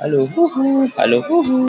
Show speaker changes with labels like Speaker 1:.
Speaker 1: Allô, ouhou, allô, ouhou.